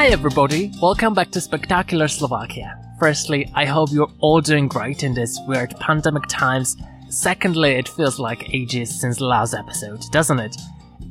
Hi, everybody. Welcome back to Spectacular Slovakia. Firstly, I hope you're all doing great in these weird pandemic times. Secondly, it feels like ages since last episode, doesn't it?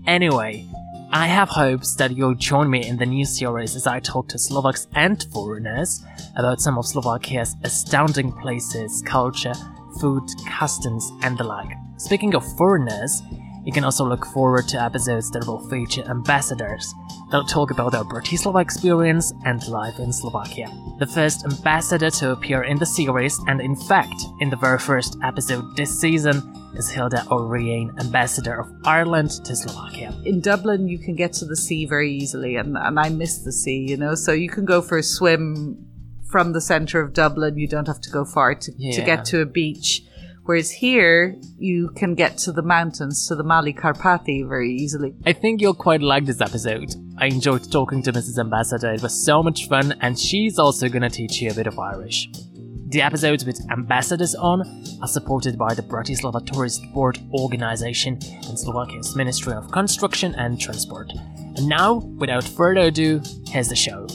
Anyway, I have hopes that you'll join me in the new series as I talk to Slovaks and foreigners about some of Slovakia's astounding places, culture, food, customs, and the like. Speaking of foreigners, you can also look forward to episodes that will feature ambassadors. They'll talk about their Bratislava experience and life in Slovakia. The first ambassador to appear in the series, and in fact, in the very first episode this season, is Hilda O'Riane, ambassador of Ireland to Slovakia. In Dublin, you can get to the sea very easily, and, and I miss the sea, you know, so you can go for a swim from the centre of Dublin. You don't have to go far to, to get to a beach. Whereas here, you can get to the mountains, to the Malé Karpaty very easily. I think you'll quite like this episode. I enjoyed talking to Mrs. Ambassador, it was so much fun, and she's also gonna teach you a bit of Irish. The episodes with ambassadors on are supported by the Bratislava Tourist Board organization and Slovakia's Ministry of Construction and Transport. And now, without further ado, here's the show.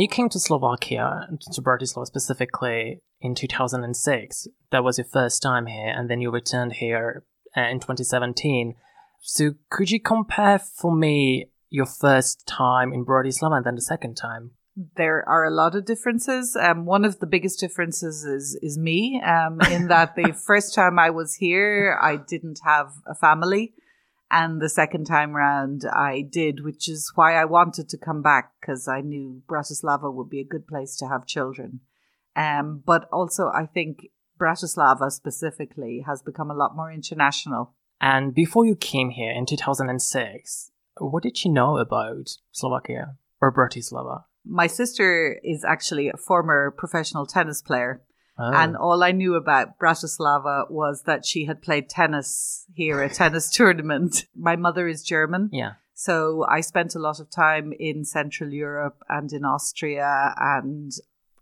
You came to Slovakia, to Bratislava specifically, in 2006. That was your first time here, and then you returned here uh, in 2017. So, could you compare for me your first time in Bratislava and then the second time? There are a lot of differences. Um, one of the biggest differences is is me. Um, in that the first time I was here, I didn't have a family, and the second time round, I did, which is why I wanted to come back because I knew Bratislava would be a good place to have children. Um, but also, I think Bratislava specifically has become a lot more international. And before you came here in 2006, what did you know about Slovakia or Bratislava? My sister is actually a former professional tennis player. Oh. And all I knew about Bratislava was that she had played tennis here, a tennis tournament. My mother is German. yeah. So I spent a lot of time in Central Europe and in Austria, and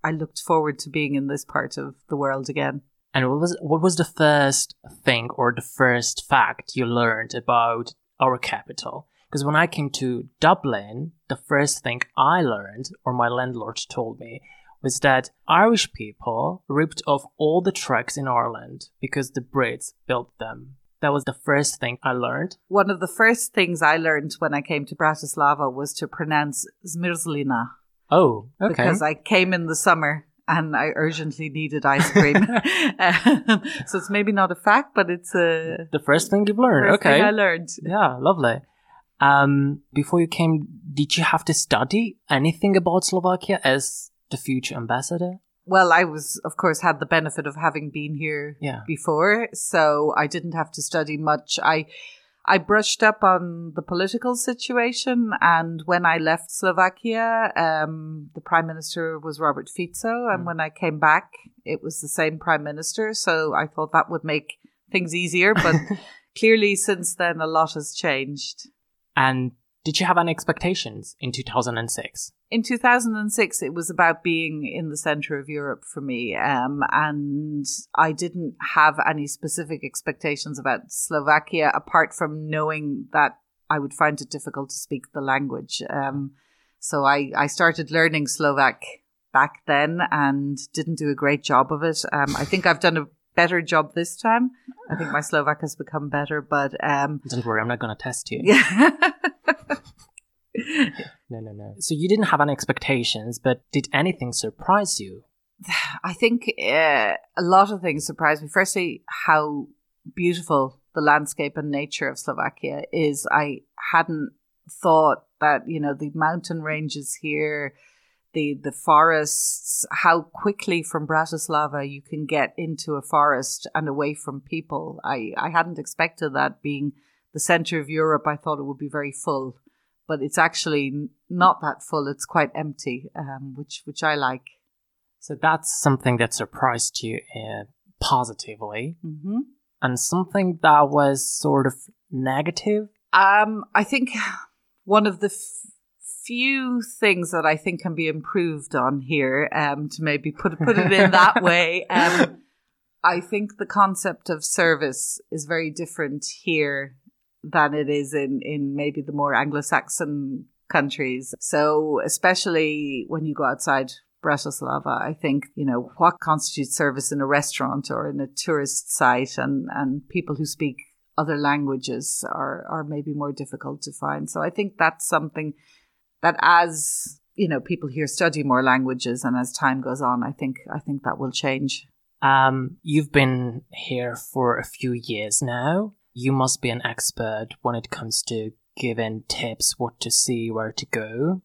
I looked forward to being in this part of the world again. And what was what was the first thing or the first fact you learned about our capital? Because when I came to Dublin, the first thing I learned, or my landlord told me, was that Irish people ripped off all the trucks in Ireland because the Brits built them. That was the first thing I learned. One of the first things I learned when I came to Bratislava was to pronounce Zmrzlina Oh, okay. because I came in the summer and I urgently needed ice cream. Um, so it's maybe not a fact, but it's a the first thing you've learned. first okay. thing I learned. Yeah, lovely. Um, before you came, did you have to study anything about Slovakia as the future ambassador? Well, I was, of course, had the benefit of having been here Yeah. before, so I didn't have to study much. I I brushed up on the political situation, and when I left Slovakia, um, the prime minister was Robert Fico, and Mm. when I came back, it was the same prime minister. So I thought that would make things easier, but clearly, since then, a lot has changed. And did you have any expectations in 2006? in 2006 it was about being in the center of europe for me um, and i didn't have any specific expectations about slovakia apart from knowing that i would find it difficult to speak the language um, so I, I started learning slovak back then and didn't do a great job of it um, i think i've done a better job this time i think my slovak has become better but um, Don't worry, I'm not going to test you. yeah No, no, no. So you didn't have any expectations, but did anything surprise you? I think uh, a lot of things surprised me. Firstly, how beautiful the landscape and nature of Slovakia is. I hadn't thought that you know the mountain ranges here, the the forests, how quickly from Bratislava you can get into a forest and away from people. I I hadn't expected that being the center of Europe. I thought it would be very full, but it's actually not that full. It's quite empty, um, which which I like. So that's something that surprised you uh, positively, hmm and something that was sort of negative. Um, I think one of the f- few things that I think can be improved on here, um, to maybe put put it in that way, um, I think the concept of service is very different here than it is in, in maybe the more Anglo Saxon countries. So, especially when you go outside Bratislava, I think, you know, what constitutes service in a restaurant or in a tourist site and, and people who speak other languages are, are maybe more difficult to find. So I think that's something that as, you know, people here study more languages and as time goes on, I think I think that will change. Um, you've been here for a few years now. You must be an expert when it comes to giving tips what to see, where to go.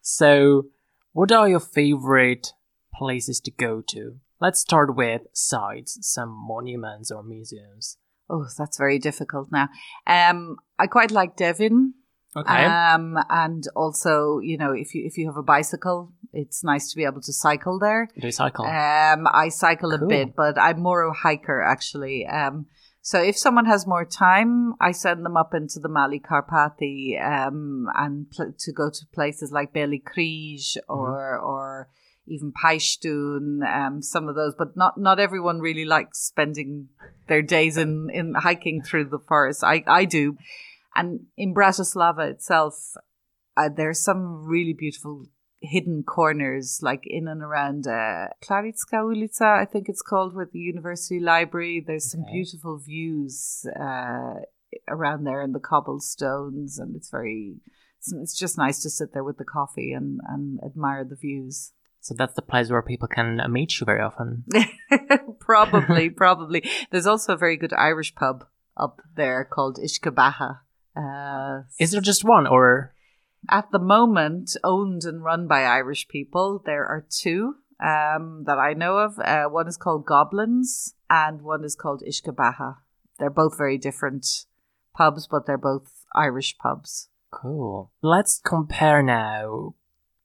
So what are your favorite places to go to? Let's start with sites, some monuments or museums. Oh, that's very difficult now. Um, I quite like Devín. Okay. Um, and also, you know, if you if you have a bicycle, it's nice to be able to cycle there. Do cycle? Um, I cycle Cool. a bit, but I'm more of a hiker actually. Um, so if someone has more time, I send them up into the Malé Karpaty um, and pl- to go to places like Biely kríž or or even Pajštún, um, some of those. But not not everyone really likes spending their days in, in hiking through the forest. I, I do. And in Bratislava itself, uh, there's some really beautiful hidden corners, like in and around uh, Klariská ulica, I think it's called, with the university library. There's some Okay. beautiful views uh, around there and the cobblestones, and it's very. It's, it's just nice to sit there with the coffee and, and admire the views. so that's the place where people can uh, meet you very often. probably, probably. There's also a very good Irish pub up there called Ishkabaha. Uh, Is there just one or at the moment owned and run by Irish people. There are two um, that I know of. Uh, one is called Goblins and one is called Ishkabaha. They're both very different pubs, but they're both Irish pubs. Cool. Let's compare now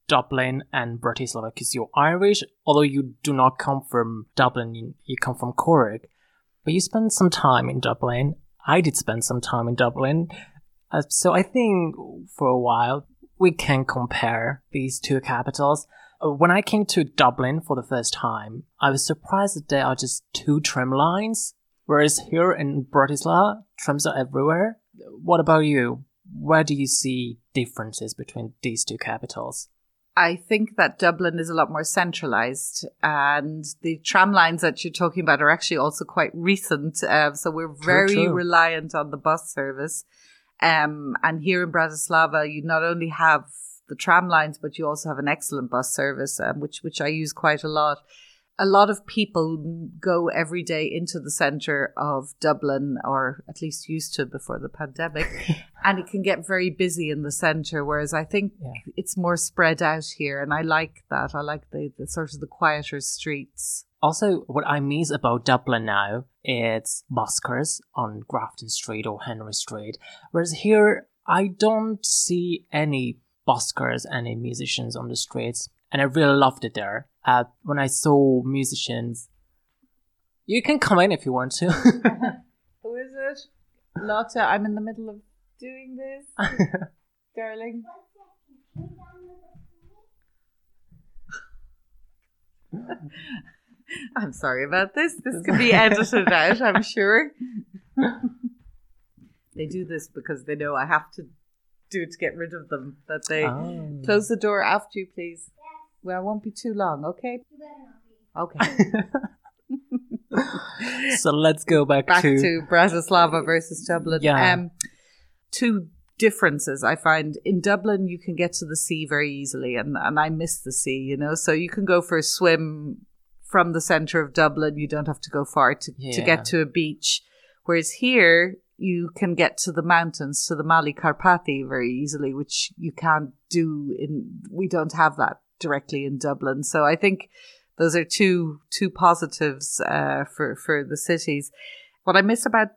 Dublin and Bratislava because you're Irish, although you do not come from Dublin, you, come from Cork. But you spent some time in Dublin. I did spend some time in Dublin. Uh, so I think for a while we can compare these two capitals. Uh, When I came to Dublin for the first time, I was surprised that there are just two tram lines, whereas here in Bratislava, trams are everywhere. What about you? Where do you see differences between these two capitals? I think that Dublin is a lot more centralized, and the tram lines that you're talking about are actually also quite recent. Uh, so we're very true. reliant on the bus service. Um, and here in Bratislava, you not only have the tram lines, but you also have an excellent bus service, um, which which I use quite a lot. A lot of people go every day into the center of Dublin, or at least used to before the pandemic, and it can get very busy in the center. Whereas I think Yeah. it's more spread out here, and I like that. I like the, the sort of the quieter streets. Also, what I miss about Dublin now is buskers on Grafton Street or Henry Street, whereas here I don't see any buskers, any musicians on the streets, and I really loved it there. Uh, when I saw musicians, you can come in if you want to. Who is it? Lotta, I'm in the middle of doing this, darling. I'm sorry about this. This could be edited out, I'm sure. they do this because they know I have to do it to get rid of them. That they Oh. close the door after you, please. Well, it won't be too long, okay? Okay. so let's go back, back to, to, Bratislava versus Dublin. Yeah. Um, two differences I find in Dublin you can get to the sea very easily and, and I miss the sea, you know. So you can go for a swim from the centre of Dublin. You don't have to go far to, to get to a beach. Whereas here you can get to the mountains, to the Malé Karpaty very easily, which you can't do in we don't have that directly in Dublin. So I think those are two two positives uh, for for the cities. What I miss about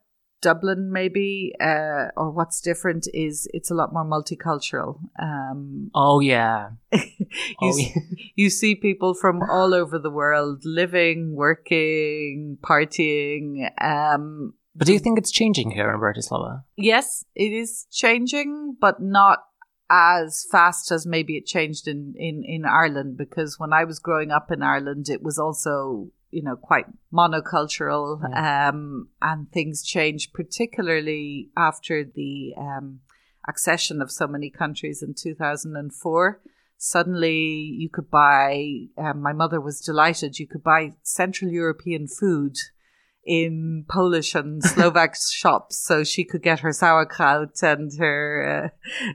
Dublin, maybe, uh, or what's different is it's a lot more multicultural. Um, Oh yeah. you, Oh, s- you see people from all over the world living, working, partying. Um, But do you think it's changing here in Bratislava? yes, it is changing, but not as fast as maybe it changed in, in, in Ireland because when I was growing up in Ireland, it was also you know quite monocultural, Yeah. um, and things changed, particularly after the um, accession of so many countries in two thousand and four. Suddenly, you could buy. Um, my mother was delighted. You could buy Central European food in Polish and Slovak shops, so she could get her sauerkraut and her,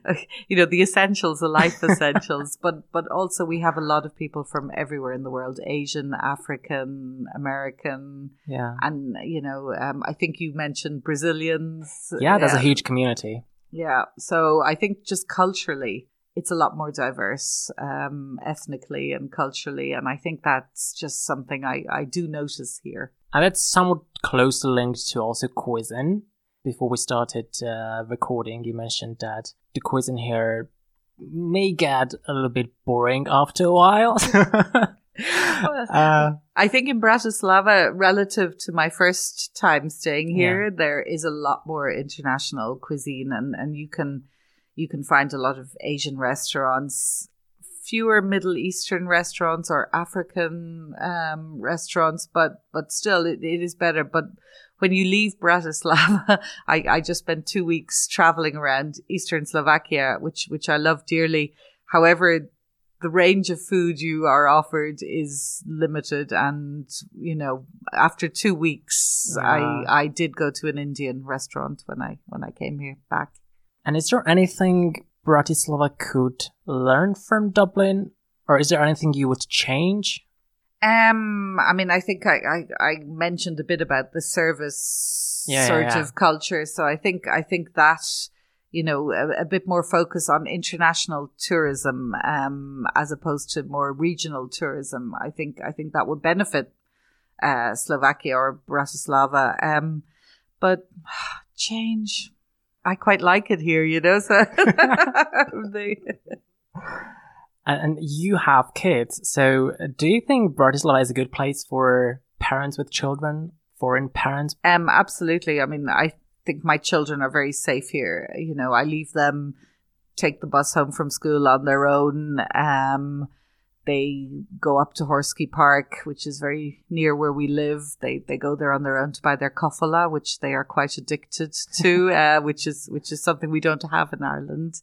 uh, you know, the essentials, the life essentials. but but also we have a lot of people from everywhere in the world: Asian, African, American, Yeah. and you know, um, I think you mentioned Brazilians. Yeah, there's a huge community. Yeah. So I think just culturally, it's a lot more diverse, um, ethnically and culturally. And I think that's just something I, I do notice here. And that's somewhat closely linked to also cuisine. Before we started uh, recording, you mentioned that the cuisine here may get a little bit boring after a while. uh, I think in Bratislava, relative to my first time staying here, there is a lot more international cuisine and, and you can you can find a lot of Asian restaurants, fewer Middle Eastern restaurants or African um, restaurants, but but still it, it is better. But when you leave Bratislava, I, I just spent two weeks traveling around Eastern Slovakia, which which I love dearly. However, the range of food you are offered is limited and you know after two weeks Yeah. i i did go to an indian restaurant when i when i came here back and is there anything Bratislava could learn from Dublin? Or is there anything you would change? um i mean i think i i, I mentioned a bit about the service Yeah, yeah, sort yeah. of culture so i think i think that you know a, a bit more focus on international tourism um as opposed to more regional tourism i think i think that would benefit uh slovakia or bratislava um but change i quite like it here you know so and you have kids, so do you think Bratislava is a good place for parents with children, foreign parents? Um, absolutely. I mean, I think my children are very safe here. You know, I leave them, take the bus home from school on their own. Um, they go up to Horsky Park, which is very near where we live. They they go there on their own to buy their Kofola, which they are quite addicted to, uh, which is which is something we don't have in Ireland.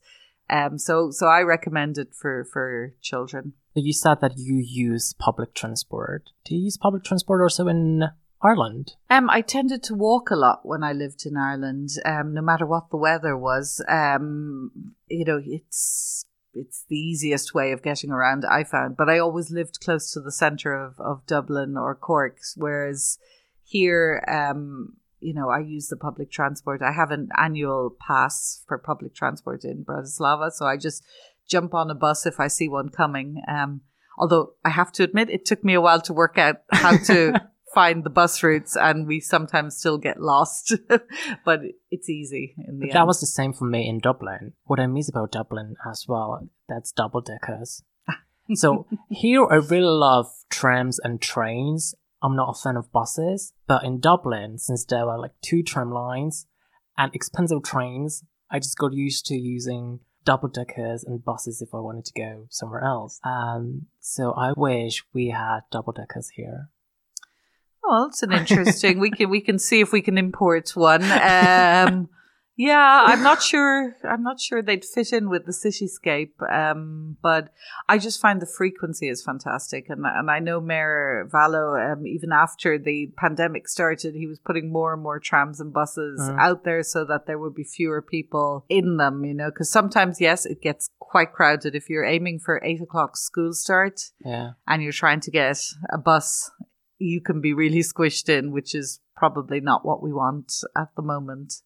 Um, so so I recommend it for for children. You said that you use public transport. Do you use public transport also in Ireland? Um, I tended to walk a lot when I lived in Ireland. Um, no matter what the weather was, um, you know, it's it's the easiest way of getting around. I found, but I always lived close to the centre of of Dublin or Cork, whereas here, um, you know, I use the public transport. I have an annual pass for public transport in Bratislava, so I just jump on a bus if I see one coming. Um, although I have to admit, it took me a while to work out how to find the bus routes, and we sometimes still get lost. but it's easy in the But end. that was the same for me in Dublin. What I miss about Dublin as well, that's double deckers. so here I really love trams and trains. I'm not a fan of buses, but in Dublin, since there were like two tram lines and expensive trains, I just got used to using double deckers and buses if I wanted to go somewhere else. Um, so I wish we had double deckers here. Oh, it's an interesting. we can we can see if we can import one. Um, yeah, I'm not sure. I'm not sure they'd fit in with the cityscape. Um, but I just find the frequency is fantastic, and and I know Mayor Vallo. Um, even after the pandemic started, he was putting more and more trams and buses Mm. out there so that there would be fewer people in them. You know, because sometimes yes, it gets quite crowded if you're aiming for eight o'clock school start Yeah. and you're trying to get a bus, you can be really squished in, which is probably not what we want at the moment.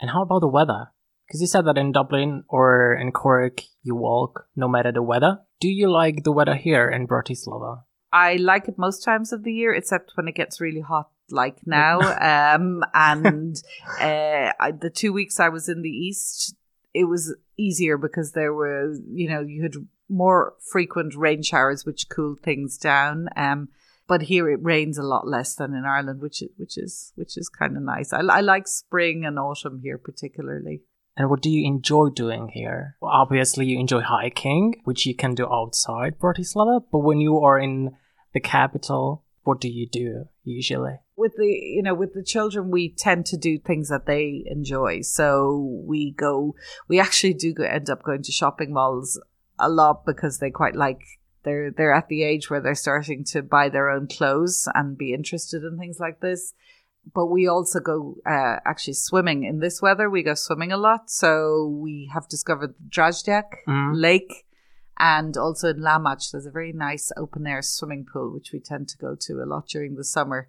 And how about the weather? Because you said that in Dublin or in Cork you walk no matter the weather. Do you like the weather here in Bratislava? I like it most times of the year, except when it gets really hot, like now. um, and uh, I, the two weeks I was in the east, it was easier because there were, you know, you had more frequent rain showers, which cooled things down. Um, but here it rains a lot less than in Ireland, which is which is which is kind of nice. I, I like spring and autumn here particularly. And what do you enjoy doing here? Well, obviously, you enjoy hiking, which you can do outside Bratislava, but when you are in the capital, what do you do usually? with the you know with the children we tend to do things that they enjoy so we go we actually do go, end up going to shopping malls a lot because they quite like they're they're at the age where they're starting to buy their own clothes and be interested in things like this but we also go uh, actually swimming in this weather we go swimming a lot so we have discovered Dražďák Mm. lake and also in Lamač there's a very nice open air swimming pool which we tend to go to a lot during the summer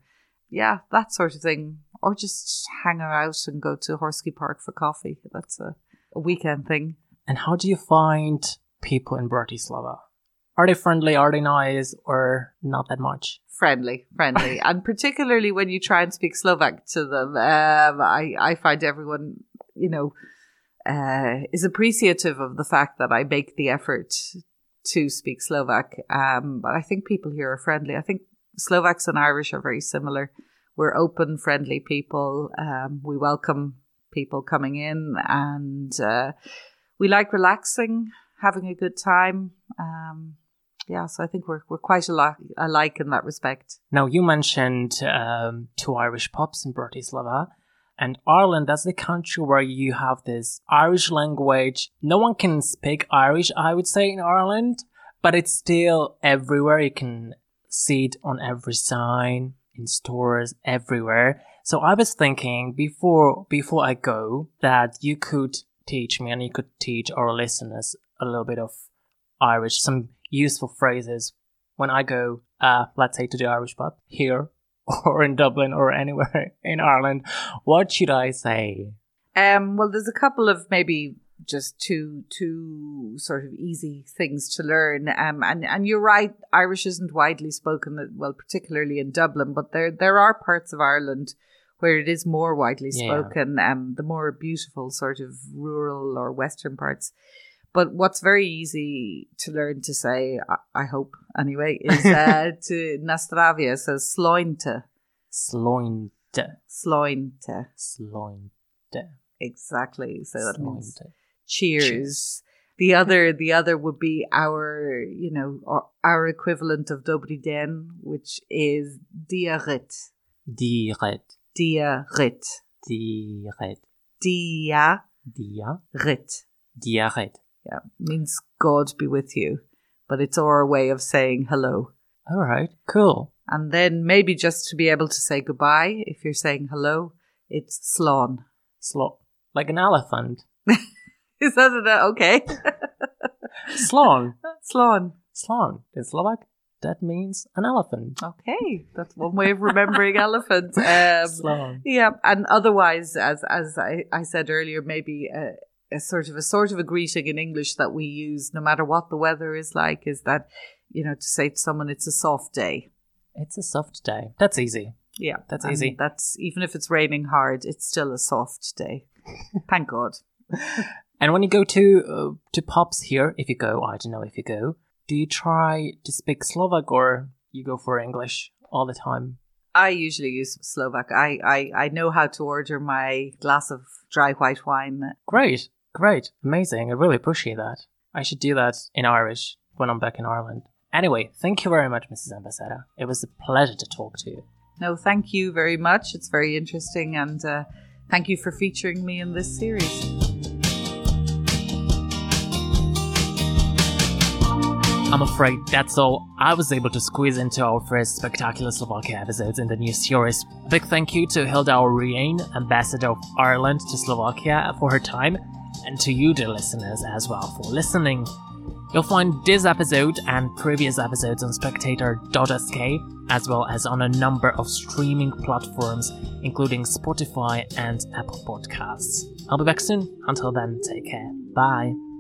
yeah, that sort of thing. Or just hang out and go to Horsky Park for coffee. That's a, a weekend thing. And how do you find people in Bratislava? Are they friendly? Are they nice? Or not that much? Friendly, friendly. and particularly when you try and speak Slovak to them, um, I, I find everyone, you know, uh, is appreciative of the fact that I make the effort to speak Slovak. Um, but I think people here are friendly. I think Slovaks and Irish are very similar. We're open, friendly people. Um, we welcome people coming in, and uh, we like relaxing, having a good time. Um, yeah, so I think we're we're quite alike, alike in that respect. Now, you mentioned um, two Irish pubs in Bratislava. And Ireland, that's the country where you have this Irish language. No one can speak Irish, I would say, in Ireland, but it's still everywhere. You can see it on every sign, in stores, everywhere. So I was thinking before before I go that you could teach me and you could teach our listeners a little bit of Irish, some useful phrases when I go, uh, let's say to the Irish pub here or in Dublin or anywhere in Ireland. What should I say? Um, well, there's a couple of maybe just two two sort of easy things to learn. Um, and and you're right, Irish isn't widely spoken, well, particularly in Dublin, but there there are parts of Ireland where it is more widely Yeah. spoken. Um, the more beautiful sort of rural or western parts. But what's very easy to learn to say, I, I hope anyway, is uh, to na zdravie, so slointe, Slointe. slointe, Slointe. exactly. So that means Slointe. cheers. The other, the other would be our, you know, our, our equivalent of Dobry Den, which is diarit, diarit, Diret. diarit. Dia. Diaret. Yeah, means God be with you, but it's our way of saying hello. All right. Cool. And then maybe just to be able to say goodbye, if you're saying hello, it's slán. Slo. Like an elephant. Is that it? Okay, Slon. slán. Slon. In Slovak, that means an elephant. Okay, that's one way of remembering elephants. Um, Slon. Yeah, and otherwise, as as I, I said earlier, maybe a, a sort of a sort of a greeting in English that we use, no matter what the weather is like, is that you know to say to someone it's a soft day. It's a soft day. That's easy. Yeah, That's easy. That's even if it's raining hard, it's still a soft day. Thank God. And when you go to uh, to pubs here, if you go, I don't know if you go, do you try to speak Slovak or you go for English all the time? I usually use Slovak. I, I, I know how to order my glass of dry white wine. Great, great, amazing. I really appreciate that. I should do that in Irish when I'm back in Ireland. Anyway, thank you very much, Mrs. Ambassador. It was a pleasure to talk to you. No, thank you very much. It's very interesting, and uh, thank you for featuring me in this series. I'm afraid that's all I was able to squeeze into our first spectacular Slovakia episodes in the new series. Big thank you to Hilda O'Riane, Ambassador of Ireland to Slovakia, for her time, and to you, dear listeners, as well, for listening. You'll find this episode and previous episodes on spectator.sk, as well as on a number of streaming platforms, including Spotify and Apple Podcasts. I'll be back soon. Until then, take care. Bye.